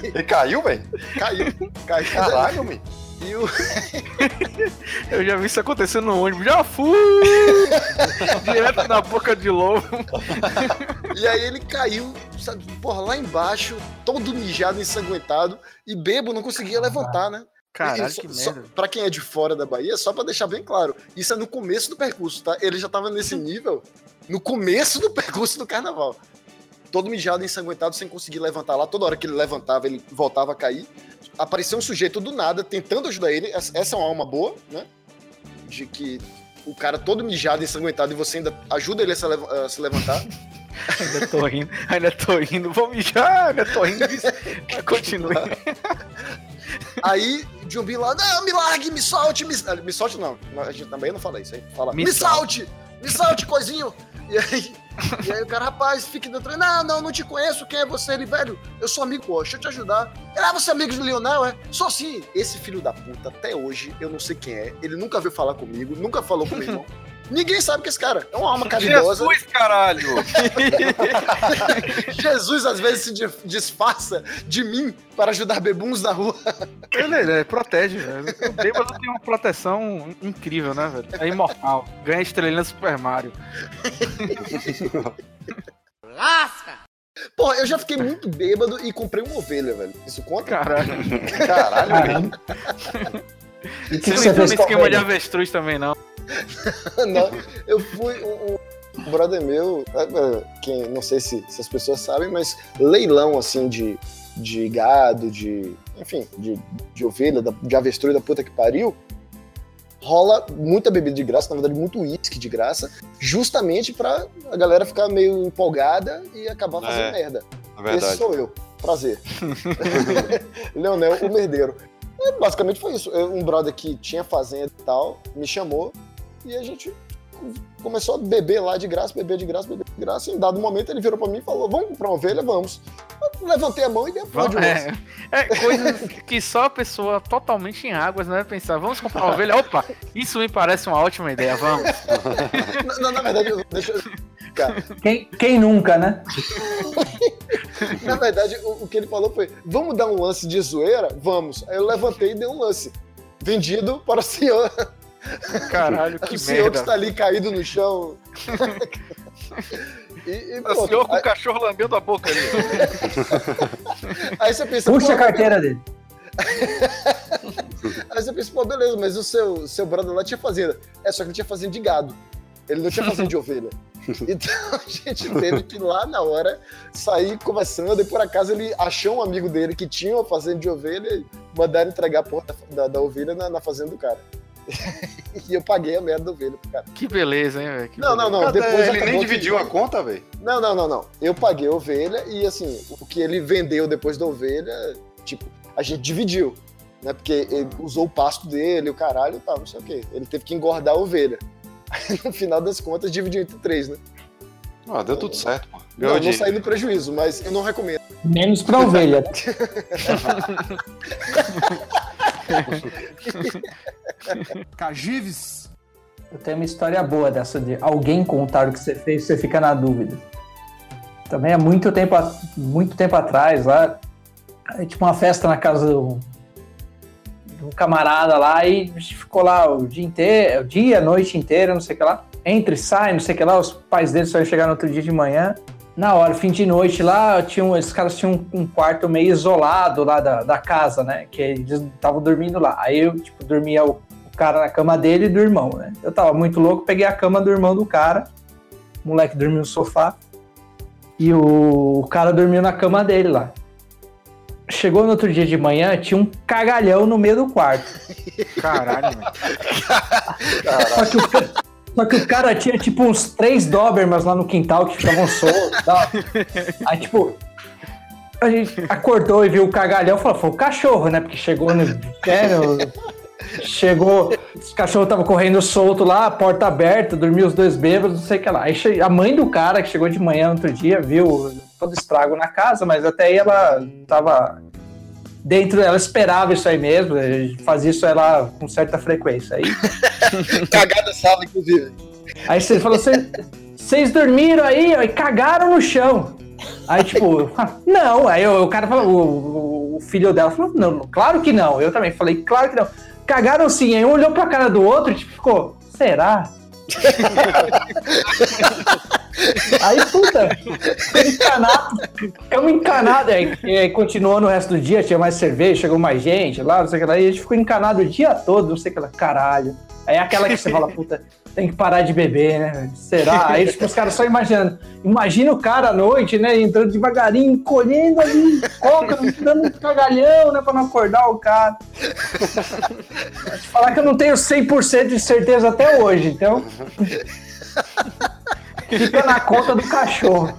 Ele (laughs) caiu, velho? Caiu, caiu. Caralho, meu. E o, (laughs) Eu já vi isso acontecendo no ônibus. Já fui! (laughs) Direto na boca de lobo. E aí ele caiu, sabe, porra, lá embaixo, todo mijado, ensanguentado, e bebo não conseguia levantar, né? Caralho, E só- que só- merda. Pra quem é de fora da Bahia, só pra deixar bem claro, isso é no começo do percurso, tá? Ele já tava nesse nível no começo do percurso do carnaval. Todo mijado, ensanguentado, sem conseguir levantar lá. Toda hora que ele levantava, ele voltava a cair. Apareceu um sujeito do nada, tentando ajudar ele. Essa é uma alma boa, né? De que o cara todo mijado, ensanguentado, e você ainda ajuda ele a se, lev- a se levantar. (laughs) Ainda tô rindo, ainda tô rindo. Vou mijar, ainda tô rindo. Mas Continue. Aí, John B lá, não, me largue, me solte, me, ah, me solte não, a gente também não fala isso aí, fala, Me me, salte, me salte, coisinho. E aí, (laughs) e aí o cara, rapaz, fique dentro, não, não, não te conheço, quem é você? Ele, velho, eu sou amigo, pô, deixa eu te ajudar. Ele, ah, você é amigo de Lionel, é? Sou sim. Esse filho da puta, até hoje, eu não sei quem é, ele nunca veio falar comigo, nunca falou com meu irmão. (laughs) Ninguém sabe que esse cara é uma alma caridosa. Jesus, caralho! (laughs) Jesus às vezes se di- disfarça de mim para ajudar bebuns na rua. Ele, ele protege, velho. O bêbado tem uma proteção incrível, né, velho? É imortal. Ganha estrelinha no Super Mario. (laughs) Lasca! Porra, eu já fiquei muito bêbado e comprei uma ovelha, velho. Isso conta? Caralho. Caralho, velho. E que, Você não com a esquema de avestruz também, não. (laughs) não, eu fui um, um brother meu, é, é, quem não sei se, se as pessoas sabem, mas leilão assim de, de gado, de enfim, de, de ovelha, de avestruz da puta que pariu. Rola muita bebida de graça, na verdade, muito uísque de graça, justamente pra a galera ficar meio empolgada e acabar fazendo É, merda. Verdade. Esse sou eu. Prazer. (laughs) Leonel, o merdeiro. É, basicamente foi isso. Eu- Um brother que tinha fazenda e tal, me chamou e a gente começou a beber lá de graça, beber de graça, beber de graça. E em dado momento ele virou pra mim e falou: Vamos comprar uma ovelha? Vamos. Eu levantei a mão e dei a de um. É, é coisas que só a pessoa totalmente em águas, né? Pensar, vamos comprar uma ovelha? Opa, isso me parece uma ótima ideia, vamos. (laughs) Na, na verdade, eu- deixa eu. Cara, Quem, quem nunca, né? (laughs) na verdade, o, o que ele falou foi: Vamos dar um lance de zoeira? Vamos. Aí eu levantei e dei um lance. Vendido para o senhor. Caralho, que o senhor merda. que está ali caído no chão. (laughs) e, e O pronto. senhor com o cachorro lambendo a boca ali. (laughs) aí você pensa: Puxa pô, a carteira dele. (laughs) Aí você pensa, pô, beleza, mas o seu, seu brother lá tinha fazenda. É, só que ele tinha fazenda de gado. Ele não tinha fazenda de ovelha. Então a gente teve que lá na hora sair conversando e por acaso ele achou um amigo dele que tinha uma fazenda de ovelha e mandaram entregar a porra da, da, da ovelha na, na fazenda do cara. (laughs) e eu paguei a merda da ovelha pro cara. Que beleza, hein, velho? Não, não, não. Cadê? Depois ele nem dividiu a conta, velho. Não, não, não, não. Eu paguei a ovelha e assim, o que ele vendeu depois da ovelha, tipo, a gente dividiu. Né? Porque ele usou o pasto dele, o caralho e tal, não sei o quê. Ele teve que engordar a ovelha. Aí, (laughs) no final das contas, dividiu entre três, né? Ah, deu tudo certo, pô. Não, não saí no prejuízo, mas eu não recomendo. Menos pra ovelha. (laughs) (laughs) Cagives. Eu tenho uma história boa dessa de alguém contar o que você fez, você fica na dúvida. Também há muito tempo, muito tempo atrás, lá, aí tinha uma festa na casa do, de um camarada lá e a gente ficou lá o dia inteiro, o dia, a noite inteira, não sei o que lá. Entra sai, não sei o que lá, os pais deles só iam chegar no outro dia de manhã. Na hora, fim de noite lá, tinha um, esses caras tinham um, um quarto meio isolado lá da, da casa, né? Que eles estavam dormindo lá. Aí eu, tipo, dormia o, o cara na cama dele e do irmão, né? Eu tava muito louco, peguei a cama do irmão do cara. O moleque dormiu no sofá. E o, o cara dormiu na cama dele lá. Chegou no outro dia de manhã, tinha um cagalhão no meio do quarto. (laughs) Caralho, velho. Só que, o, só que o cara tinha tipo uns três Dobermans lá no quintal que ficavam soltos e tal. Aí, tipo, a gente acordou e viu o cagalhão e falou: foi o cachorro, né? Porque chegou no. é, no- chegou, os cachorros estavam correndo solto lá, porta aberta, dormiu os dois bêbados, não sei o que lá. Aí a mãe do cara que chegou de manhã outro dia viu todo estrago na casa, mas até aí ela tava dentro, ela esperava isso aí mesmo, fazia isso ela com certa frequência. Aí (laughs) Cagada sala, inclusive. Aí você falou, "Cê- vocês dormiram aí e cagaram no chão. Aí, tipo, não. Aí o, o cara falou, o, o- filho dela falou, não, claro que não. Eu também falei, claro que não. Cagaram sim. Aí um olhou pra cara do outro e tipo, ficou, será? (laughs) Aí, puta, ficamos encanados. Ficamos encanados. Aí, aí continuou no resto do dia, tinha mais cerveja, chegou mais gente lá, não sei o que lá. E a gente ficou encanado o dia todo, não sei o que lá. Caralho. Aí é aquela que você fala, (laughs) puta, tem que parar de beber, né? Será? Aí tipo, os caras só imaginando. Imagina o cara à noite, né? Entrando devagarinho, encolhendo ali, coca, dando um cagalhão, né? Pra não acordar o cara. Te falar que eu não tenho 100% de certeza até hoje, então. Fica na conta do cachorro.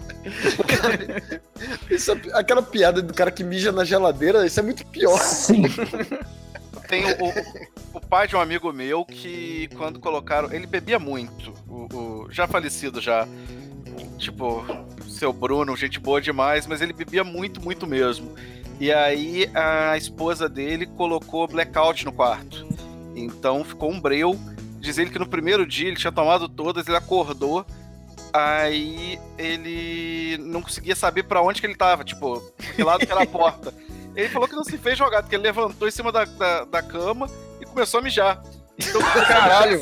Isso é- aquela piada do cara que mija na geladeira, isso é muito pior. Sim. Tem o, o- pai de um amigo meu que, quando colocaram. Ele bebia muito. O, o- já falecido já. Tipo, seu Bruno, gente boa demais, mas ele bebia muito, muito mesmo. E aí a esposa dele colocou blackout no quarto. Então ficou um breu. Diz ele que no primeiro dia ele tinha tomado todas, ele acordou. Aí ele não conseguia saber pra onde que ele tava, tipo, que lado que era a porta. (laughs) Ele falou que não se fez jogado, que ele levantou em cima da, da, da cama e começou a mijar. Então, (laughs) Caralho.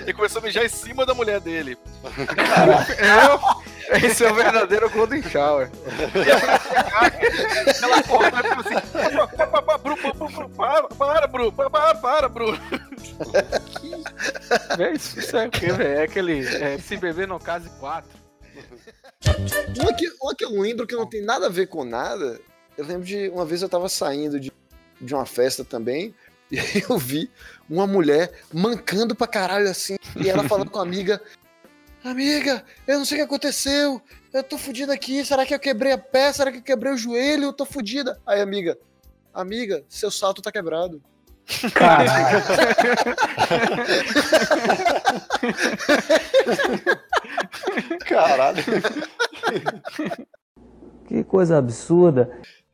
Ele começou a mijar em cima da mulher dele. É, esse é o verdadeiro Golden Shower. Ela acordou e falou assim: "Pa- pa- pa- Bru, pa- para, para, Bru, pa- para, para, Bru. Véi, isso é o quê, velho? É aquele. é, se beber no case 4. Uma que, uma que eu lembro que não tem nada a ver com nada. Eu lembro de uma vez eu tava saindo de, de uma festa também. (laughs) E aí eu vi uma mulher mancando pra caralho assim. E ela falando com a amiga: Amiga, eu não sei o que aconteceu. Eu tô fudida aqui. Será que eu quebrei a pé? Será que eu quebrei o joelho? Eu tô fudida. Aí, amiga, amiga, seu salto tá quebrado. Caralho. Caralho. Que coisa absurda.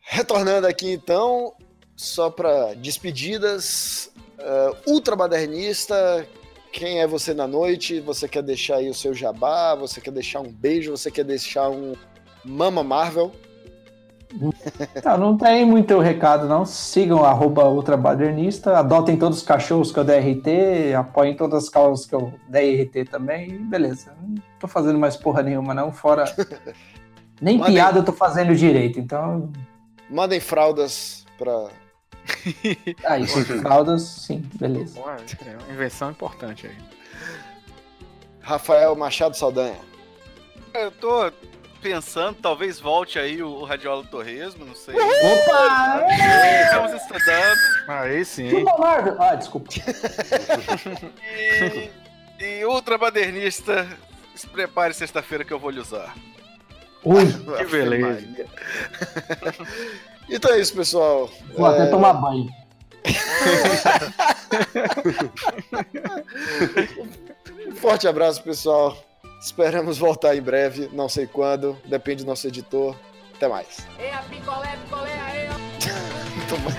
Retornando aqui então, só para despedidas, uh, ultramodernista, quem é você na noite? Você quer deixar aí o seu jabá? Você quer deixar um beijo? Você quer deixar um Mama Marvel? Não, (laughs) não tem muito recado, não. Sigam arroba ultrabadernista, adotem todos os cachorros que eu der RT, apoiem todas as causas que eu der RT também, e beleza. Não tô fazendo mais porra nenhuma, não, fora. (laughs) Nem Mandem- piada eu tô fazendo direito, então. Mandem fraldas para (laughs) Ah, isso fraldas, sim, beleza. Ué, é uma invenção importante aí. Rafael Machado Saldanha. Eu tô pensando, talvez volte aí o, Radiola Torresmo, não sei. Opa! Estamos estudando. Aí sim. Que Leonardo! Ah, desculpa. (laughs) E, e Ultra Badernista, se prepare sexta-feira que eu vou lhe usar. Ui, Que beleza. (laughs) Então é isso, pessoal. vou até É, tomar banho. (laughs) Um forte abraço, pessoal. Esperamos voltar em breve, não sei quando, depende do nosso editor. Até mais. É a picolé, picolé, aí, ó. (laughs) Toma-